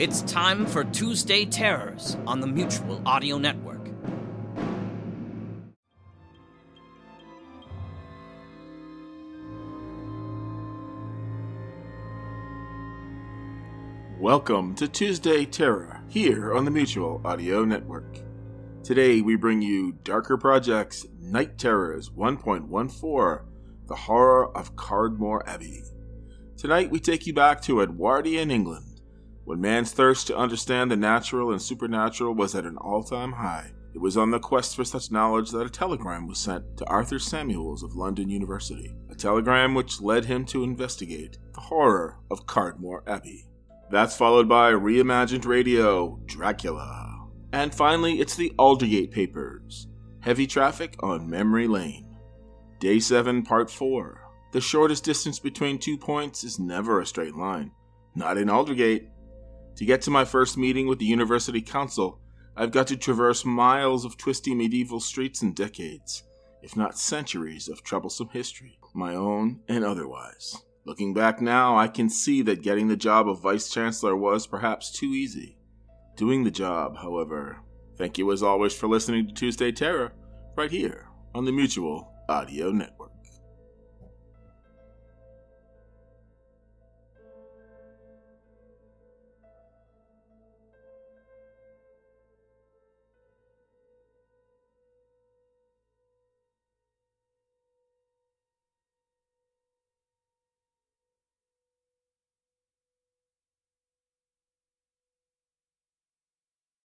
It's time for Tuesday Terrors on the Mutual Audio Network. Welcome to Tuesday Terror here on the Mutual Audio Network. Today we bring you Darker Projects Night Terrors 1.14 The Horror of Cardmore Abbey. Tonight we take you back to Edwardian England, when man's thirst to understand the natural and supernatural was at an all time high. It was on the quest for such knowledge that a telegram was sent to Arthur Samuels of London University, a telegram which led him to investigate the horror of Cardmore Abbey. That's followed by Reimagined Radio, Dracula. And finally, it's the Aldergate Papers, Heavy Traffic on Memory Lane. Day 7, Part 4. The shortest distance between two points is never a straight line. Not in Aldergate. To get to my first meeting with the University Council, I've got to traverse miles of twisty medieval streets and decades, if not centuries, of troublesome history, my own and otherwise. Looking back now, I can see that getting the job of Vice Chancellor was perhaps too easy. Doing the job, however. Thank you as always for listening to Tuesday Terror, right here on the Mutual Audio Network.